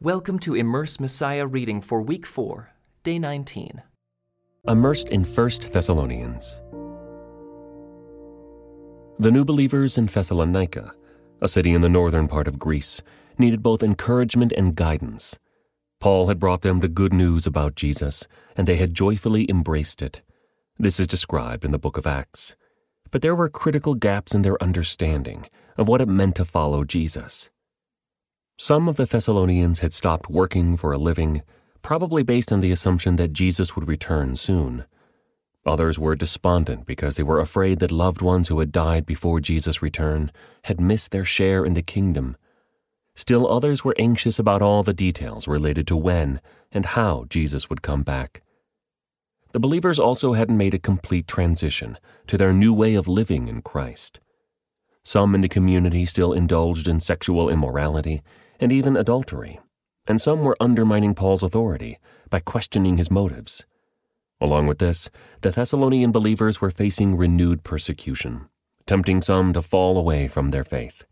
Welcome to Immerse Messiah reading for week 4, day 19. Immersed in 1 Thessalonians. The new believers in Thessalonica, a city in the northern part of Greece, needed both encouragement and guidance. Paul had brought them the good news about Jesus, and they had joyfully embraced it. This is described in the book of Acts. But there were critical gaps in their understanding of what it meant to follow Jesus. Some of the Thessalonians had stopped working for a living, probably based on the assumption that Jesus would return soon. Others were despondent because they were afraid that loved ones who had died before Jesus' return had missed their share in the kingdom. Still, others were anxious about all the details related to when and how Jesus would come back. The believers also hadn't made a complete transition to their new way of living in Christ. Some in the community still indulged in sexual immorality and even adultery, and some were undermining Paul's authority by questioning his motives. Along with this, the Thessalonian believers were facing renewed persecution, tempting some to fall away from their faith.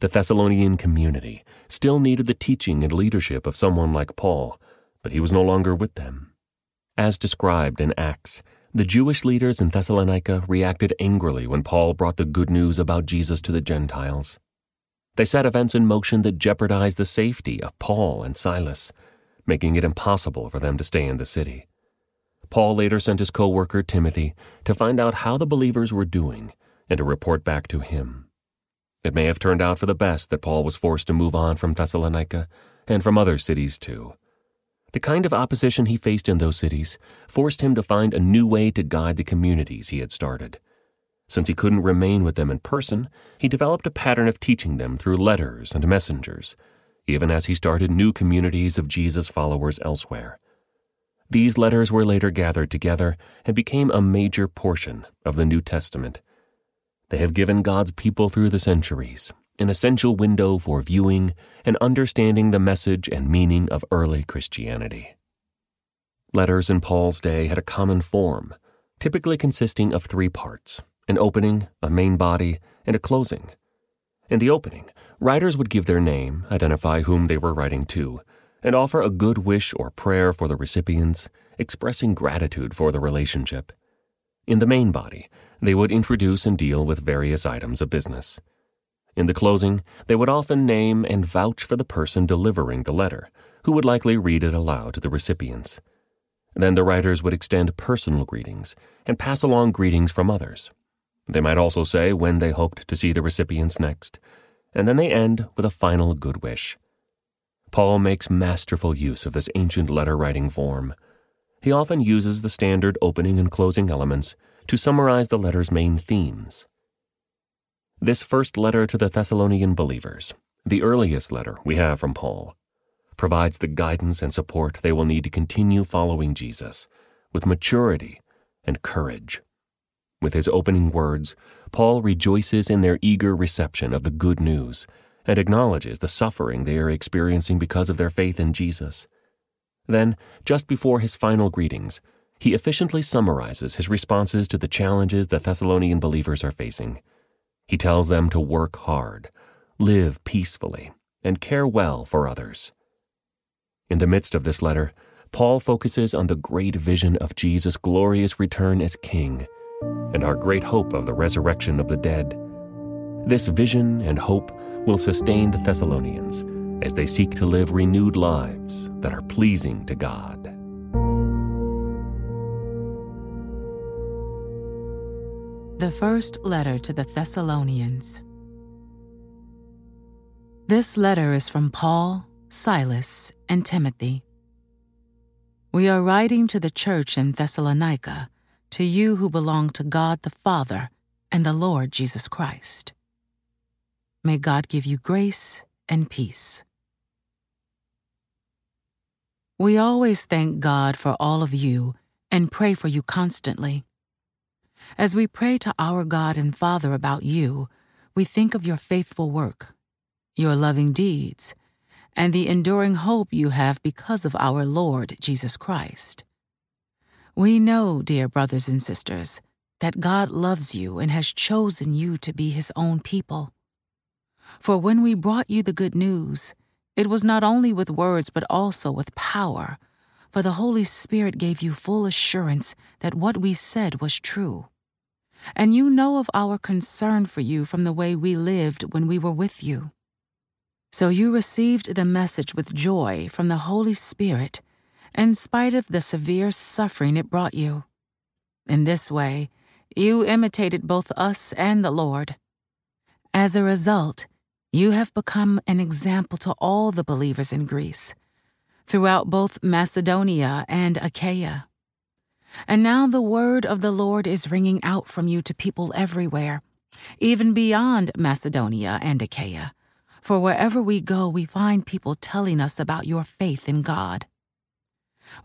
The Thessalonian community still needed the teaching and leadership of someone like Paul, but he was no longer with them. As described in Acts, the Jewish leaders in Thessalonica reacted angrily when Paul brought the good news about Jesus to the Gentiles. They set events in motion that jeopardized the safety of Paul and Silas, making it impossible for them to stay in the city. Paul later sent his co worker Timothy to find out how the believers were doing and to report back to him. It may have turned out for the best that Paul was forced to move on from Thessalonica and from other cities too. The kind of opposition he faced in those cities forced him to find a new way to guide the communities he had started. Since he couldn't remain with them in person, he developed a pattern of teaching them through letters and messengers, even as he started new communities of Jesus followers elsewhere. These letters were later gathered together and became a major portion of the New Testament. They have given God's people through the centuries an essential window for viewing and understanding the message and meaning of early Christianity. Letters in Paul's day had a common form, typically consisting of three parts an opening, a main body, and a closing. In the opening, writers would give their name, identify whom they were writing to, and offer a good wish or prayer for the recipients, expressing gratitude for the relationship. In the main body, they would introduce and deal with various items of business. In the closing, they would often name and vouch for the person delivering the letter, who would likely read it aloud to the recipients. Then the writers would extend personal greetings and pass along greetings from others. They might also say when they hoped to see the recipients next, and then they end with a final good wish. Paul makes masterful use of this ancient letter writing form. He often uses the standard opening and closing elements to summarize the letter's main themes. This first letter to the Thessalonian believers, the earliest letter we have from Paul, provides the guidance and support they will need to continue following Jesus with maturity and courage. With his opening words, Paul rejoices in their eager reception of the good news and acknowledges the suffering they are experiencing because of their faith in Jesus. Then, just before his final greetings, he efficiently summarizes his responses to the challenges the Thessalonian believers are facing. He tells them to work hard, live peacefully, and care well for others. In the midst of this letter, Paul focuses on the great vision of Jesus' glorious return as King and our great hope of the resurrection of the dead. This vision and hope will sustain the Thessalonians as they seek to live renewed lives that are pleasing to God. The First Letter to the Thessalonians. This letter is from Paul, Silas, and Timothy. We are writing to the church in Thessalonica to you who belong to God the Father and the Lord Jesus Christ. May God give you grace and peace. We always thank God for all of you and pray for you constantly. As we pray to our God and Father about you, we think of your faithful work, your loving deeds, and the enduring hope you have because of our Lord Jesus Christ. We know, dear brothers and sisters, that God loves you and has chosen you to be his own people. For when we brought you the good news, it was not only with words but also with power, for the Holy Spirit gave you full assurance that what we said was true. And you know of our concern for you from the way we lived when we were with you. So you received the message with joy from the Holy Spirit, in spite of the severe suffering it brought you. In this way, you imitated both us and the Lord. As a result, you have become an example to all the believers in Greece, throughout both Macedonia and Achaia. And now the word of the Lord is ringing out from you to people everywhere, even beyond Macedonia and Achaia. For wherever we go, we find people telling us about your faith in God.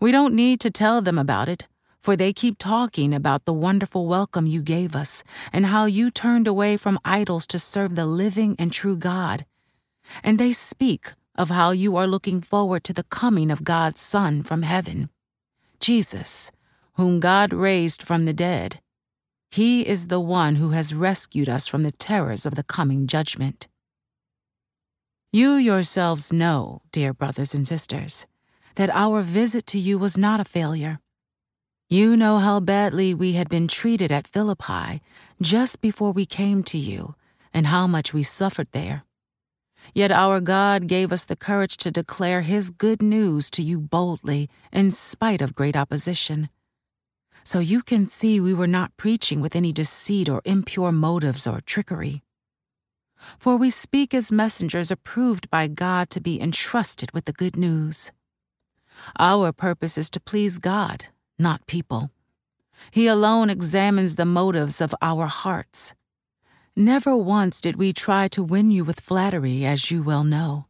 We don't need to tell them about it, for they keep talking about the wonderful welcome you gave us and how you turned away from idols to serve the living and true God. And they speak of how you are looking forward to the coming of God's Son from heaven, Jesus, whom God raised from the dead. He is the one who has rescued us from the terrors of the coming judgment. You yourselves know, dear brothers and sisters, that our visit to you was not a failure. You know how badly we had been treated at Philippi just before we came to you, and how much we suffered there. Yet our God gave us the courage to declare His good news to you boldly, in spite of great opposition. So you can see we were not preaching with any deceit or impure motives or trickery. For we speak as messengers approved by God to be entrusted with the good news. Our purpose is to please God, not people. He alone examines the motives of our hearts. Never once did we try to win you with flattery, as you well know.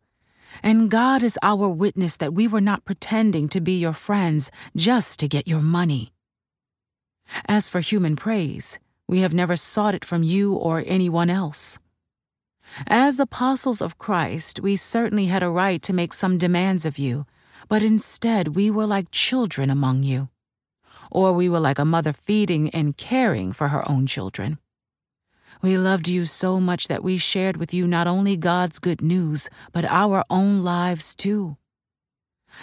And God is our witness that we were not pretending to be your friends just to get your money. As for human praise, we have never sought it from you or anyone else. As apostles of Christ, we certainly had a right to make some demands of you, but instead we were like children among you. Or we were like a mother feeding and caring for her own children. We loved you so much that we shared with you not only God's good news, but our own lives too.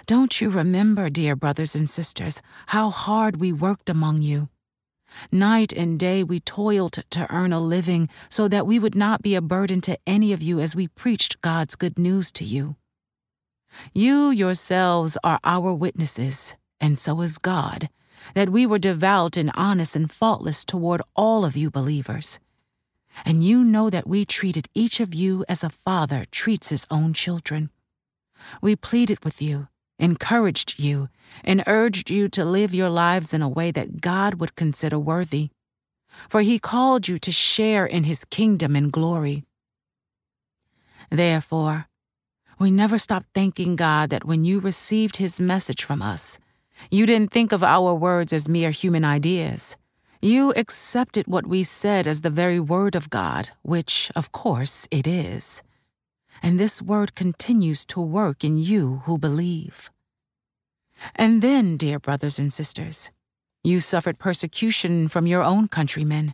Don't you remember, dear brothers and sisters, how hard we worked among you? Night and day we toiled to earn a living so that we would not be a burden to any of you as we preached God's good news to you. You yourselves are our witnesses, and so is God, that we were devout and honest and faultless toward all of you believers. And you know that we treated each of you as a father treats his own children. We pleaded with you encouraged you, and urged you to live your lives in a way that God would consider worthy. For he called you to share in his kingdom and glory. Therefore, we never stopped thanking God that when you received his message from us, you didn't think of our words as mere human ideas. You accepted what we said as the very word of God, which, of course, it is and this word continues to work in you who believe. And then, dear brothers and sisters, you suffered persecution from your own countrymen.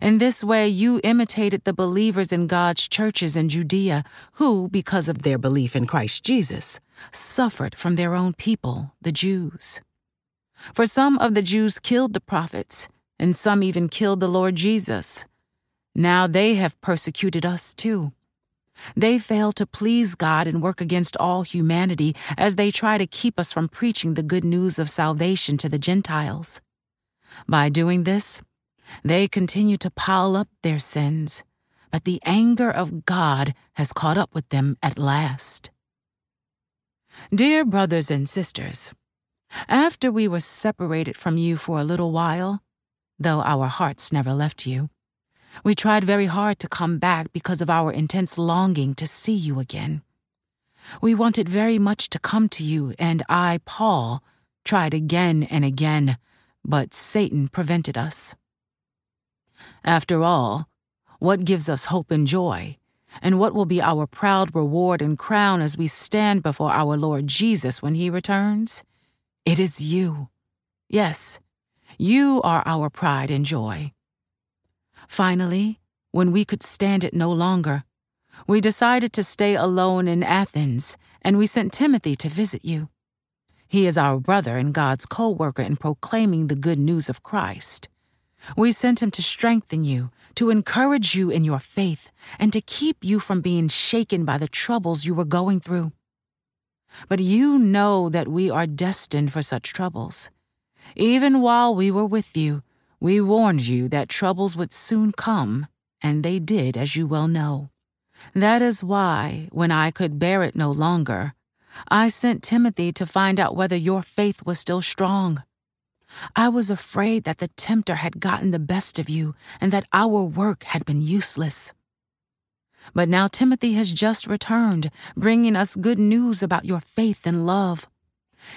In this way, you imitated the believers in God's churches in Judea, who, because of their belief in Christ Jesus, suffered from their own people, the Jews. For some of the Jews killed the prophets, and some even killed the Lord Jesus. Now they have persecuted us too. They fail to please God and work against all humanity as they try to keep us from preaching the good news of salvation to the Gentiles. By doing this, they continue to pile up their sins, but the anger of God has caught up with them at last. Dear brothers and sisters, after we were separated from you for a little while, though our hearts never left you, we tried very hard to come back because of our intense longing to see you again. We wanted very much to come to you, and I, Paul, tried again and again, but Satan prevented us. After all, what gives us hope and joy, and what will be our proud reward and crown as we stand before our Lord Jesus when he returns? It is you. Yes, you are our pride and joy. Finally, when we could stand it no longer, we decided to stay alone in Athens, and we sent Timothy to visit you. He is our brother and God's co worker in proclaiming the good news of Christ. We sent him to strengthen you, to encourage you in your faith, and to keep you from being shaken by the troubles you were going through. But you know that we are destined for such troubles. Even while we were with you, we warned you that troubles would soon come, and they did, as you well know. That is why, when I could bear it no longer, I sent Timothy to find out whether your faith was still strong. I was afraid that the tempter had gotten the best of you and that our work had been useless. But now Timothy has just returned, bringing us good news about your faith and love.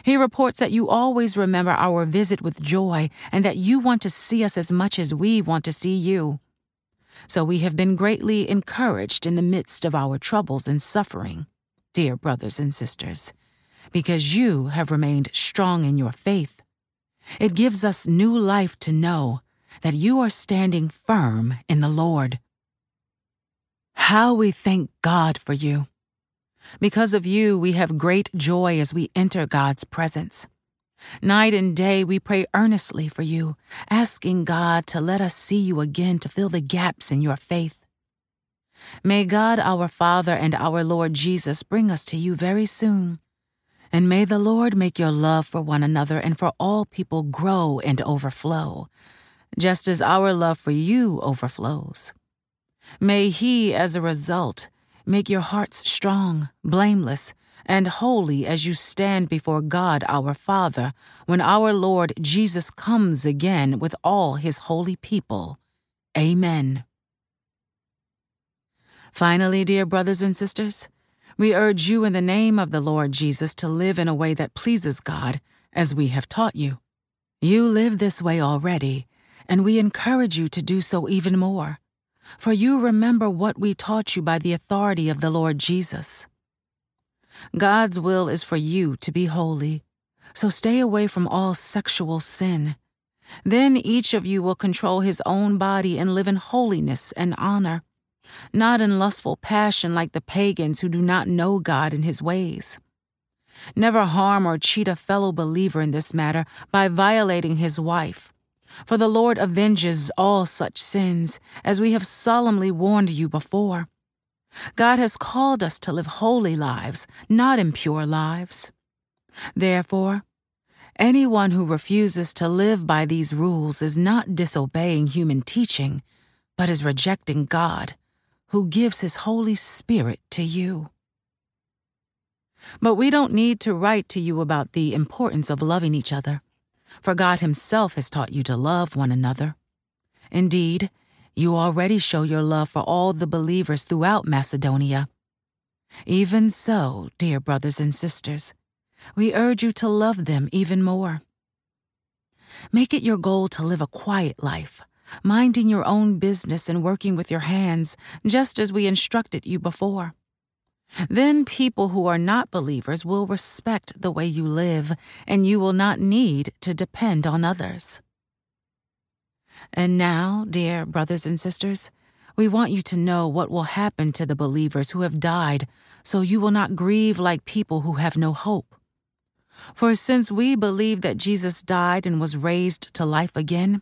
He reports that you always remember our visit with joy and that you want to see us as much as we want to see you. So we have been greatly encouraged in the midst of our troubles and suffering, dear brothers and sisters, because you have remained strong in your faith. It gives us new life to know that you are standing firm in the Lord. How we thank God for you. Because of you, we have great joy as we enter God's presence. Night and day, we pray earnestly for you, asking God to let us see you again to fill the gaps in your faith. May God our Father and our Lord Jesus bring us to you very soon. And may the Lord make your love for one another and for all people grow and overflow, just as our love for you overflows. May He, as a result, make your hearts strong, blameless, and holy as you stand before God our Father when our Lord Jesus comes again with all His holy people. Amen. Finally, dear brothers and sisters, we urge you in the name of the Lord Jesus to live in a way that pleases God, as we have taught you. You live this way already, and we encourage you to do so even more for you remember what we taught you by the authority of the Lord Jesus. God's will is for you to be holy, so stay away from all sexual sin. Then each of you will control his own body and live in holiness and honor, not in lustful passion like the pagans who do not know God and his ways. Never harm or cheat a fellow believer in this matter by violating his wife for the Lord avenges all such sins, as we have solemnly warned you before. God has called us to live holy lives, not impure lives. Therefore, anyone who refuses to live by these rules is not disobeying human teaching, but is rejecting God, who gives His Holy Spirit to you. But we don't need to write to you about the importance of loving each other for God Himself has taught you to love one another. Indeed, you already show your love for all the believers throughout Macedonia. Even so, dear brothers and sisters, we urge you to love them even more. Make it your goal to live a quiet life, minding your own business and working with your hands, just as we instructed you before. Then people who are not believers will respect the way you live, and you will not need to depend on others. And now, dear brothers and sisters, we want you to know what will happen to the believers who have died, so you will not grieve like people who have no hope. For since we believe that Jesus died and was raised to life again,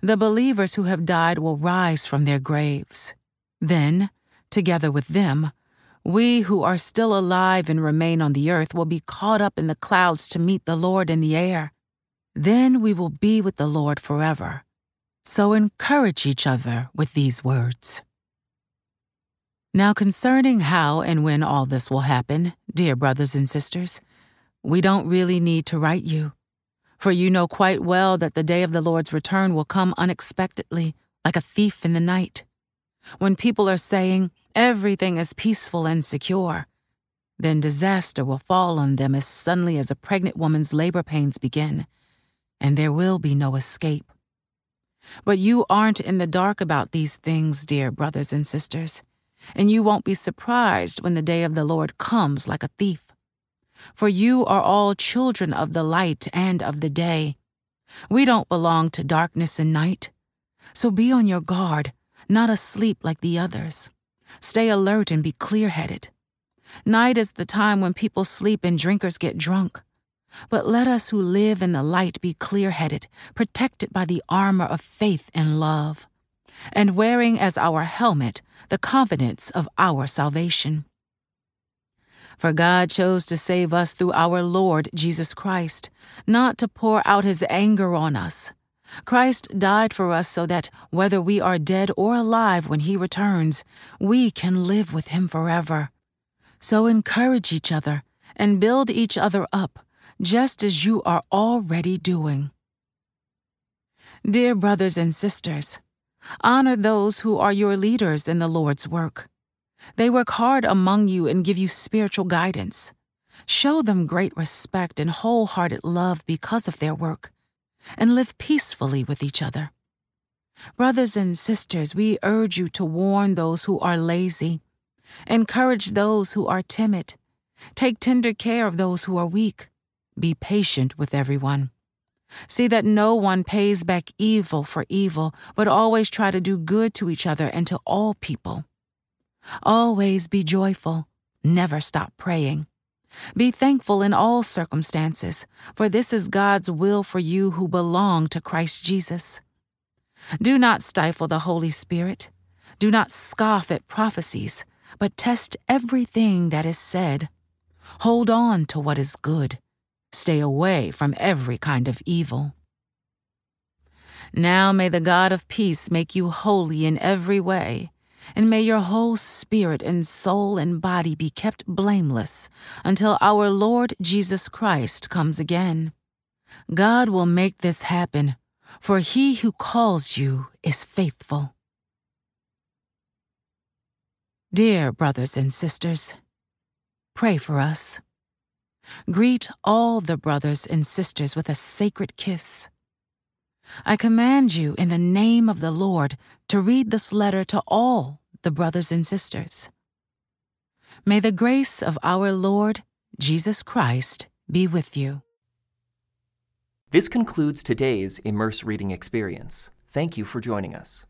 the believers who have died will rise from their graves. Then, Together with them, we who are still alive and remain on the earth will be caught up in the clouds to meet the Lord in the air. Then we will be with the Lord forever. So encourage each other with these words. Now, concerning how and when all this will happen, dear brothers and sisters, we don't really need to write you. For you know quite well that the day of the Lord's return will come unexpectedly, like a thief in the night. When people are saying, Everything is peaceful and secure. then disaster will fall on them as suddenly as a pregnant woman's labor pains begin, and there will be no escape. But you aren't in the dark about these things, dear brothers and sisters, and you won't be surprised when the day of the Lord comes like a thief. For you are all children of the light and of the day. We don't belong to darkness and night. So be on your guard, not asleep like the others. Stay alert and be clear headed. Night is the time when people sleep and drinkers get drunk. But let us who live in the light be clear headed, protected by the armor of faith and love, and wearing as our helmet the confidence of our salvation. For God chose to save us through our Lord Jesus Christ, not to pour out his anger on us. Christ died for us so that, whether we are dead or alive when he returns, we can live with him forever. So encourage each other and build each other up, just as you are already doing. Dear brothers and sisters, honor those who are your leaders in the Lord's work. They work hard among you and give you spiritual guidance. Show them great respect and wholehearted love because of their work, and live peacefully with each other. Brothers and sisters, we urge you to warn those who are lazy Encourage those who are timid. Take tender care of those who are weak. Be patient with everyone. See that no one pays back evil for evil, but always try to do good to each other and to all people. Always be joyful. Never stop praying. Be thankful in all circumstances, for this is God's will for you who belong to Christ Jesus. Do not stifle the Holy Spirit. Do not scoff at prophecies but test everything that is said. Hold on to what is good. Stay away from every kind of evil. Now may the God of peace make you holy in every way, and may your whole spirit and soul and body be kept blameless until our Lord Jesus Christ comes again. God will make this happen, for he who calls you is faithful. Dear brothers and sisters, pray for us. Greet all the brothers and sisters with a sacred kiss. I command you in the name of the Lord to read this letter to all the brothers and sisters. May the grace of our Lord Jesus Christ be with you. This concludes today's Immerse Reading Experience. Thank you for joining us.